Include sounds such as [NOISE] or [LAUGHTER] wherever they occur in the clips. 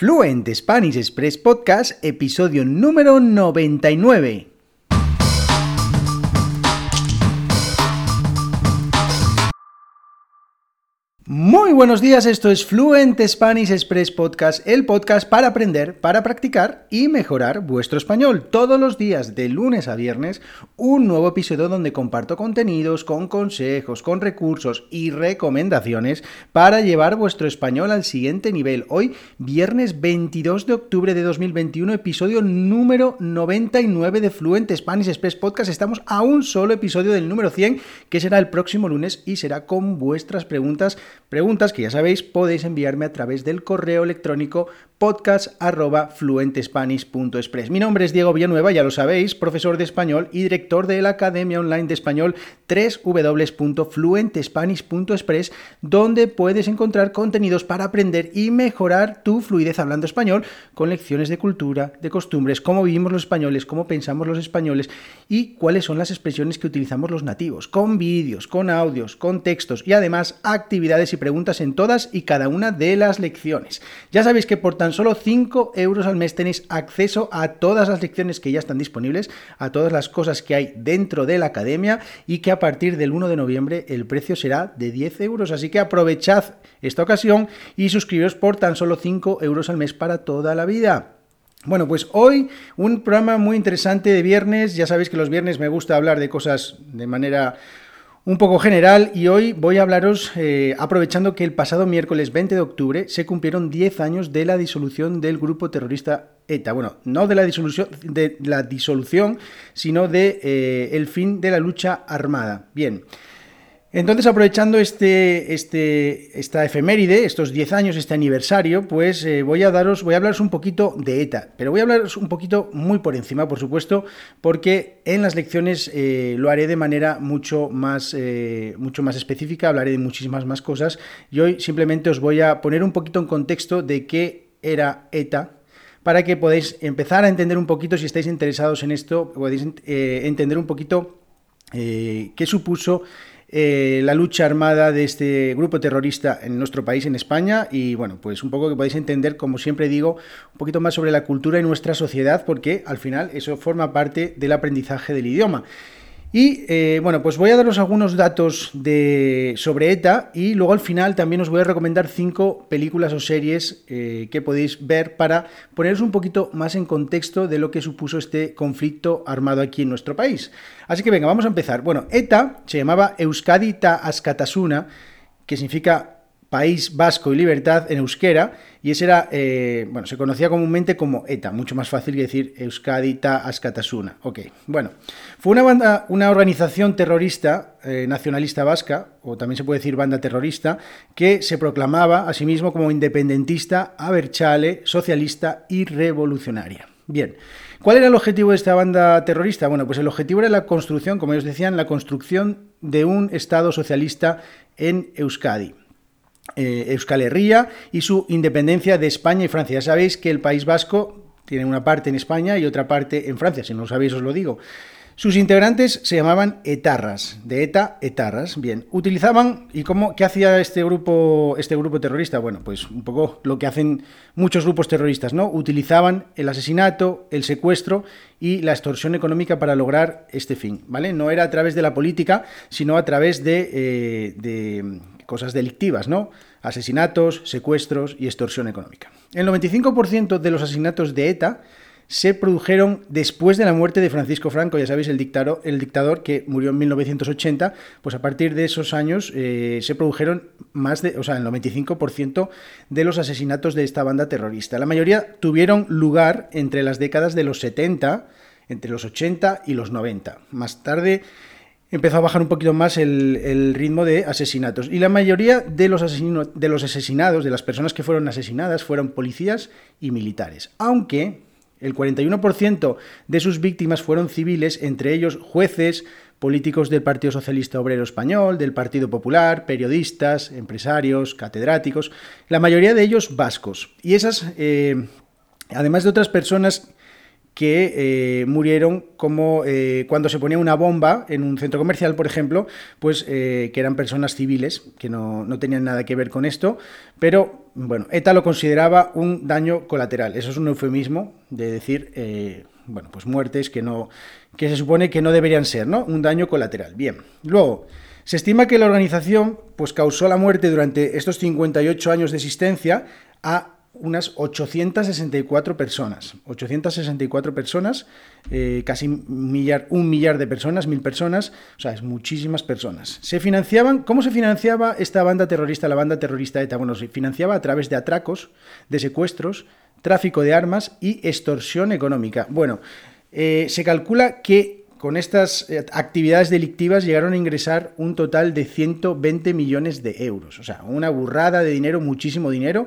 Fluent Spanish Express Podcast, episodio número 99. Muy buenos días, esto es Fluent Spanish Express Podcast, el podcast para aprender, para practicar y mejorar vuestro español. Todos los días, de lunes a viernes, un nuevo episodio donde comparto contenidos con consejos, con recursos y recomendaciones para llevar vuestro español al siguiente nivel. Hoy, viernes 22 de octubre de 2021, episodio número 99 de Fluent Spanish Express Podcast. Estamos a un solo episodio del número 100, que será el próximo lunes y será con vuestras preguntas Preguntas que ya sabéis podéis enviarme a través del correo electrónico podcast.fluentespanish.express. Mi nombre es Diego Villanueva, ya lo sabéis, profesor de español y director de la Academia Online de Español www.fluentespanish.express, donde puedes encontrar contenidos para aprender y mejorar tu fluidez hablando español con lecciones de cultura, de costumbres, cómo vivimos los españoles, cómo pensamos los españoles y cuáles son las expresiones que utilizamos los nativos, con vídeos, con audios, con textos y además actividades y preguntas en todas y cada una de las lecciones. Ya sabéis que por tan solo 5 euros al mes tenéis acceso a todas las lecciones que ya están disponibles, a todas las cosas que hay dentro de la academia y que a partir del 1 de noviembre el precio será de 10 euros. Así que aprovechad esta ocasión y suscribiros por tan solo 5 euros al mes para toda la vida. Bueno, pues hoy un programa muy interesante de viernes. Ya sabéis que los viernes me gusta hablar de cosas de manera un poco general y hoy voy a hablaros, eh, aprovechando que el pasado miércoles 20 de octubre se cumplieron 10 años de la disolución del grupo terrorista ETA. Bueno, no de la disolución, de la disolución sino de eh, el fin de la lucha armada. Bien. Entonces, aprovechando este, este, esta efeméride, estos 10 años, este aniversario, pues eh, voy a daros, voy a hablaros un poquito de ETA, pero voy a hablaros un poquito muy por encima, por supuesto, porque en las lecciones eh, lo haré de manera mucho más, eh, mucho más específica, hablaré de muchísimas más cosas, y hoy simplemente os voy a poner un poquito en contexto de qué era ETA, para que podáis empezar a entender un poquito, si estáis interesados en esto, podéis entender un poquito qué supuso eh, la lucha armada de este grupo terrorista en nuestro país, en España, y bueno, pues un poco que podéis entender, como siempre digo, un poquito más sobre la cultura y nuestra sociedad, porque al final eso forma parte del aprendizaje del idioma. Y eh, bueno, pues voy a daros algunos datos de, sobre ETA y luego al final también os voy a recomendar cinco películas o series eh, que podéis ver para poneros un poquito más en contexto de lo que supuso este conflicto armado aquí en nuestro país. Así que venga, vamos a empezar. Bueno, ETA se llamaba Euskadi Ta Askatasuna, que significa País Vasco y Libertad en euskera, y ese era, eh, bueno, se conocía comúnmente como ETA, mucho más fácil que decir Euskadi Ta Askatasuna. Ok, bueno, fue una banda, una organización terrorista eh, nacionalista vasca, o también se puede decir banda terrorista, que se proclamaba a sí mismo como independentista, aberchale, socialista y revolucionaria. Bien, ¿cuál era el objetivo de esta banda terrorista? Bueno, pues el objetivo era la construcción, como ellos decían, la construcción de un Estado socialista en Euskadi eh, Euskal Herria y su independencia de España y Francia. Ya sabéis que el País Vasco tiene una parte en España y otra parte en Francia, si no lo sabéis os lo digo. Sus integrantes se llamaban etarras, de ETA, etarras. Bien, utilizaban, ¿y cómo, qué hacía este grupo, este grupo terrorista? Bueno, pues un poco lo que hacen muchos grupos terroristas, ¿no? Utilizaban el asesinato, el secuestro y la extorsión económica para lograr este fin, ¿vale? No era a través de la política, sino a través de, eh, de cosas delictivas, ¿no? Asesinatos, secuestros y extorsión económica. El 95% de los asesinatos de ETA se produjeron después de la muerte de Francisco Franco, ya sabéis, el dictador, el que murió en 1980, pues a partir de esos años eh, se produjeron más de, o sea, el 95% de los asesinatos de esta banda terrorista. La mayoría tuvieron lugar entre las décadas de los 70, entre los 80 y los 90. Más tarde empezó a bajar un poquito más el, ritmo de asesinatos. Y la mayoría de los, de los asesinados, de las personas que fueron asesinadas, fueron policías y militares. Aunque el 41% de sus víctimas fueron civiles, entre ellos jueces, políticos del Partido Socialista Obrero Español, del Partido Popular, periodistas, empresarios, catedráticos, la mayoría de ellos vascos. Y esas, eh, además de otras personas que eh, murieron como eh, cuando se ponía una bomba en un centro comercial, por ejemplo, pues que eran personas civiles, que no, no, tenían nada que ver con esto, pero bueno, ETA lo consideraba un daño colateral. Eso es un eufemismo de decir, bueno, pues muertes que no, que se supone que no deberían ser, ¿no? Un daño colateral. Bien. Luego, se estima que la organización pues, causó la muerte durante estos 58 años de existencia a unas 864 personas. 864 personas, eh, casi un millar, un millar de personas, mil personas, o sea, es muchísimas personas. Se financiaban, ¿cómo se financiaba esta banda terrorista, la banda terrorista ETA? Bueno, se financiaba a través de atracos, de secuestros, tráfico de armas y extorsión económica. Bueno, eh, se calcula que con estas eh, actividades delictivas llegaron a ingresar un total de 120 millones de euros. O sea, una burrada de dinero, muchísimo dinero.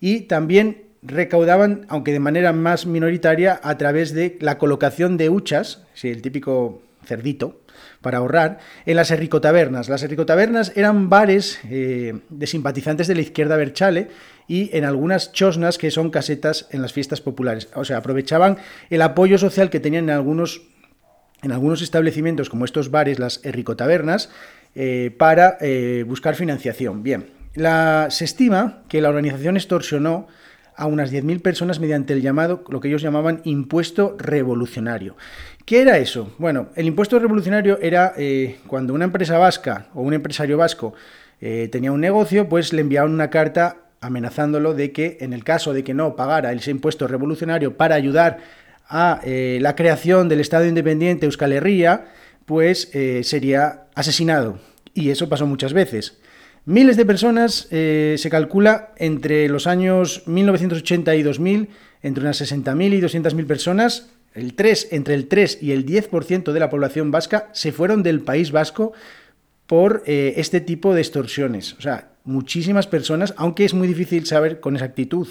Y también recaudaban, aunque de manera más minoritaria, a través de la colocación de huchas, el típico cerdito, para ahorrar, en las erricotabernas. Las erricotabernas eran bares eh, de simpatizantes de la izquierda berchale y en algunas chosnas que son casetas en las fiestas populares. O sea, aprovechaban el apoyo social que tenían en algunos en algunos establecimientos como estos bares, las erricotabernas, eh, para eh, buscar financiación. Bien, se estima que la organización extorsionó a unas 10.000 personas mediante el llamado, lo que ellos llamaban impuesto revolucionario. ¿Qué era eso? Bueno, el impuesto revolucionario era eh, cuando una empresa vasca o un empresario vasco tenía un negocio, pues le enviaban una carta amenazándolo de que en el caso de que no pagara ese impuesto revolucionario para ayudar a eh, la creación del Estado Independiente Euskal Herria, pues eh, sería asesinado. Y eso pasó muchas veces. Miles de personas, eh, se calcula, entre los años 1980 y 2000, entre unas 60.000 y 200.000 personas, el 3, entre el 3 y el 10% de la población vasca se fueron del País Vasco por este tipo de extorsiones. O sea, muchísimas personas, aunque es muy difícil saber con exactitud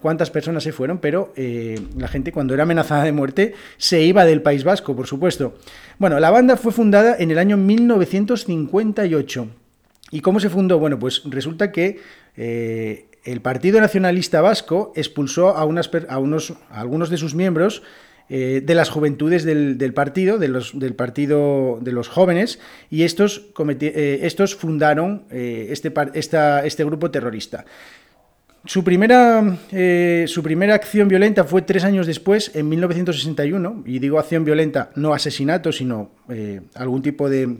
cuántas personas se fueron, pero eh, la gente cuando era amenazada de muerte se iba del País Vasco, por supuesto. Bueno, la banda fue fundada en el año 1958. ¿Y cómo se fundó? Bueno, pues resulta que eh, el Partido Nacionalista Vasco expulsó a, unos, algunos de sus miembros eh, de las juventudes del, partido, del partido de los jóvenes, y estos, estos fundaron este, este grupo terrorista. Su primera, eh, su primera acción violenta fue tres años después, en 1961, y digo acción violenta, no asesinato, sino eh, algún tipo de,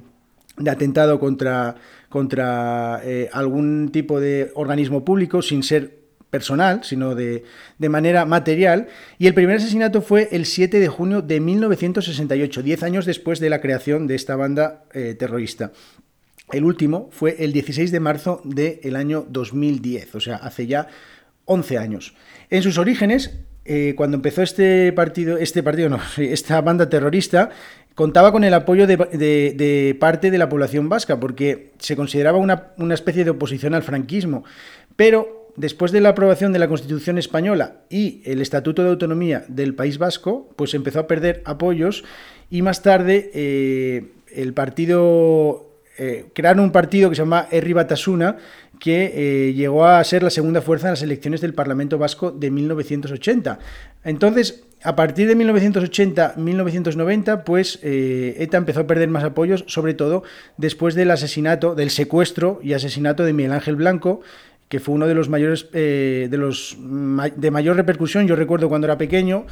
atentado contra, contra eh, algún tipo de organismo público, sin ser personal, sino de, de, manera material. Y el primer asesinato fue el 7 de junio de 1968, diez años después de la creación de esta banda terrorista. El último fue el 16 de marzo del año 2010, o sea, hace ya 11 años. En sus orígenes, eh, cuando empezó este partido, este partido, no, [LAUGHS] esta banda terrorista, contaba con el apoyo de, parte de la población vasca, porque se consideraba una, especie de oposición al franquismo. Pero después de la aprobación de la Constitución española y el Estatuto de Autonomía del País Vasco, pues empezó a perder apoyos y más tarde eh, el partido eh, crearon un partido que se llama Herri Batasuna, que eh, llegó a ser la segunda fuerza en las elecciones del Parlamento Vasco de 1980. Entonces, a partir de 1980-1990, pues eh, ETA empezó a perder más apoyos, sobre todo después del asesinato, del secuestro y asesinato de Miguel Ángel Blanco, que fue uno de los mayores, de los de mayor repercusión. Yo recuerdo cuando era pequeño.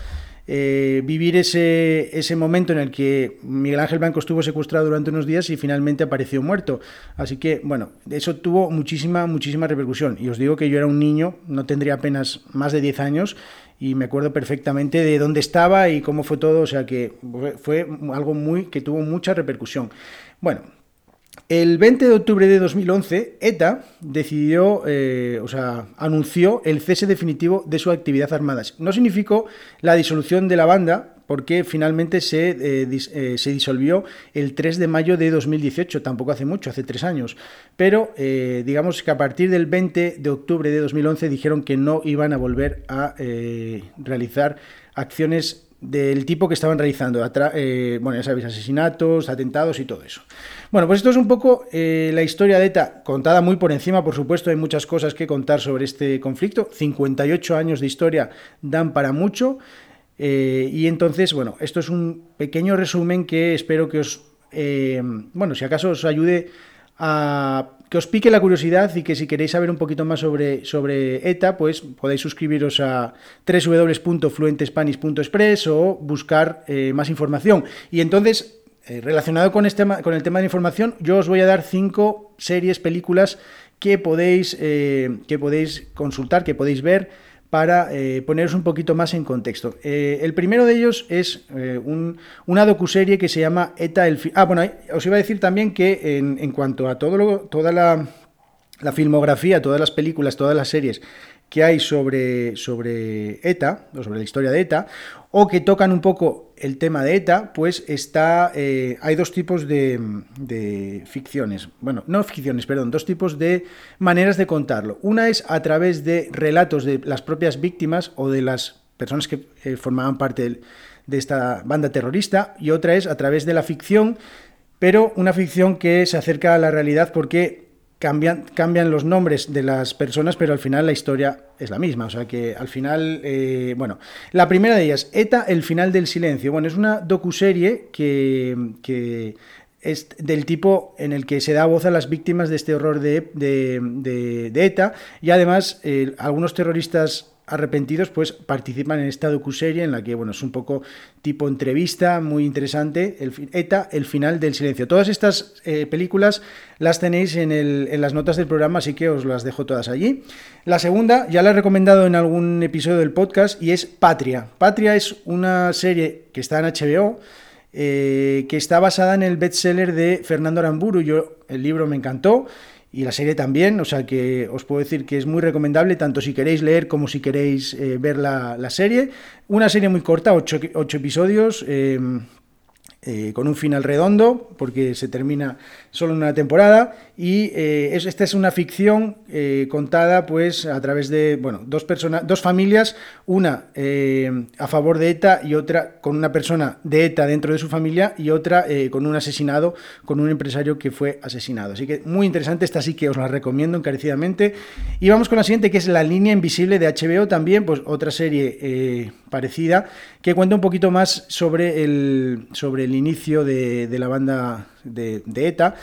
Eh, vivir ese, ese momento en el que Miguel Ángel Blanco estuvo secuestrado durante unos días y finalmente apareció muerto. Así que, bueno, eso tuvo muchísima, muchísima repercusión. Y os digo que yo era un niño, no tendría apenas más de 10 años, y me acuerdo perfectamente de dónde estaba y cómo fue todo, o sea que fue algo muy que tuvo mucha repercusión. Bueno, el 20 de octubre de 2011, ETA decidió, eh, o sea, anunció el cese definitivo de su actividad armada. No significó la disolución de la banda, porque finalmente se, eh, eh, se, disolvió el 3 de mayo de 2018, tampoco hace mucho, hace tres años. Pero digamos que a partir del 20 de octubre de 2011 dijeron que no iban a volver a realizar acciones del tipo que estaban realizando. bueno, ya sabéis, asesinatos, atentados y todo eso. Bueno, pues esto es un poco eh, la historia de ETA, contada muy por encima, por supuesto, hay muchas cosas que contar sobre este conflicto. 58 años de historia dan para mucho. y entonces, bueno, esto es un pequeño resumen que espero que os, bueno, si acaso os ayude a que os pique la curiosidad y que si queréis saber un poquito más sobre, sobre ETA, pues podéis suscribiros a www.fluentespanish.express o buscar eh, más información. Y entonces, eh, relacionado con, este, con el tema de información, yo os voy a dar cinco series, películas que podéis, eh, que podéis consultar, que podéis ver para eh, poneros un poquito más en contexto. Eh, el primero de ellos es eh, una docuserie que se llama ETA el... Ah, bueno, os iba a decir también que en, cuanto a todo lo, toda la, la, filmografía, todas las películas, todas las series que hay sobre, sobre ETA, o sobre la historia de ETA, o que tocan un poco el tema de ETA, pues está. Eh, hay dos tipos de, ficciones. Bueno, no ficciones, perdón, dos tipos de maneras de contarlo. Una es a través de relatos de las propias víctimas o de las personas que eh, formaban parte de esta banda terrorista, y otra es a través de la ficción, pero una ficción que se acerca a la realidad porque cambian, cambian los nombres de las personas, pero al final la historia es la misma. O sea que al final, eh, bueno, la primera de ellas, ETA, el final del silencio. Bueno, es una docuserie que, que es del tipo en el que se da voz a las víctimas de este horror de, de, ETA y además eh, algunos terroristas arrepentidos, pues participan en esta docuserie en la que, bueno, es un poco tipo entrevista, muy interesante, el, ETA, el final del silencio. Todas estas eh, películas las tenéis en, las notas del programa, así que os las dejo todas allí. La segunda, ya la he recomendado en algún episodio del podcast, y es Patria. Patria es una serie que está en HBO, eh, que está basada en el bestseller de Fernando Aramburu. Yo, el libro me encantó y la serie también, o sea que os puedo decir que es muy recomendable, tanto si queréis leer como si queréis eh, ver la, la, serie. Una serie muy corta, ocho, episodios, eh, eh, con un final redondo, porque se termina solo en una temporada, y eh, esta es una ficción eh, contada pues a través de bueno, dos, personas, dos familias, una a favor de ETA y otra con una persona de ETA dentro de su familia y otra con un asesinado, con un empresario que fue asesinado. Así que muy interesante, esta sí que os la recomiendo encarecidamente. Y vamos con la siguiente, que es La línea invisible de HBO, también pues otra serie parecida, que cuenta un poquito más sobre el, sobre el inicio de, la banda de, ETA.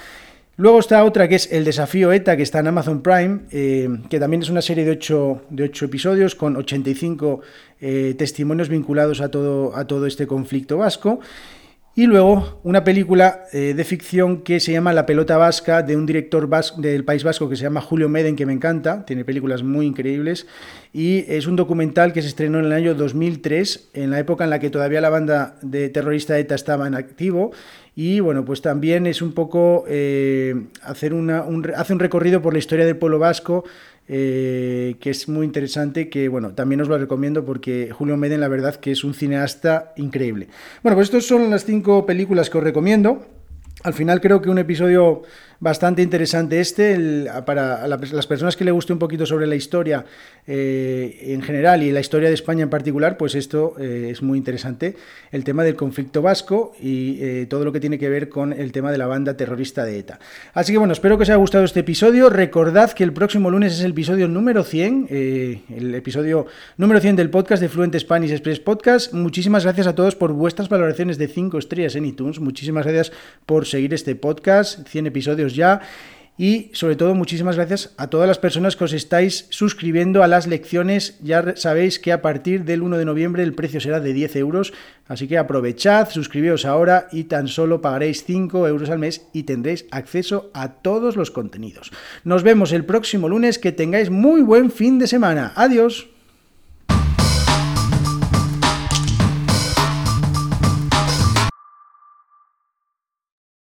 Luego está otra que es El desafío ETA, que está en Amazon Prime, eh, que también es una serie de ocho, de episodios con 85 eh, testimonios vinculados a todo, a todo este conflicto vasco. Y luego una película eh, de ficción que se llama La pelota vasca, de un director del País Vasco que se llama Julio Meden, que me encanta, tiene películas muy increíbles, y es un documental que se estrenó en el año 2003, en la época en la que todavía la banda de terrorista ETA estaba en activo, y bueno, pues también es un poco eh, hacer una, hace un recorrido por la historia del pueblo vasco, eh, que es muy interesante, que bueno, también os lo recomiendo porque Julio Meden, la verdad, que es un cineasta increíble. Bueno, pues estas son las cinco películas que os recomiendo. Al final creo que un episodio bastante interesante este, para las personas que le guste un poquito sobre la historia eh, en general y la historia de España en particular, pues esto eh, es muy interesante, el tema del conflicto vasco y eh, todo lo que tiene que ver con el tema de la banda terrorista de ETA. Así que bueno, espero que os haya gustado este episodio, recordad que el próximo lunes es el episodio número 100, el episodio número 100 del podcast de Fluent Spanish Express Podcast. Muchísimas gracias a todos por vuestras valoraciones de 5 estrellas en iTunes, muchísimas gracias por seguir este podcast, 100 episodios ya. Y sobre todo, muchísimas gracias a todas las personas que os estáis suscribiendo a las lecciones. Ya sabéis que a partir del 1 de noviembre el precio será de 10 euros. Así que aprovechad, suscribíos ahora y tan solo pagaréis 5 euros al mes y tendréis acceso a todos los contenidos. Nos vemos el próximo lunes. Que tengáis muy buen fin de semana. Adiós.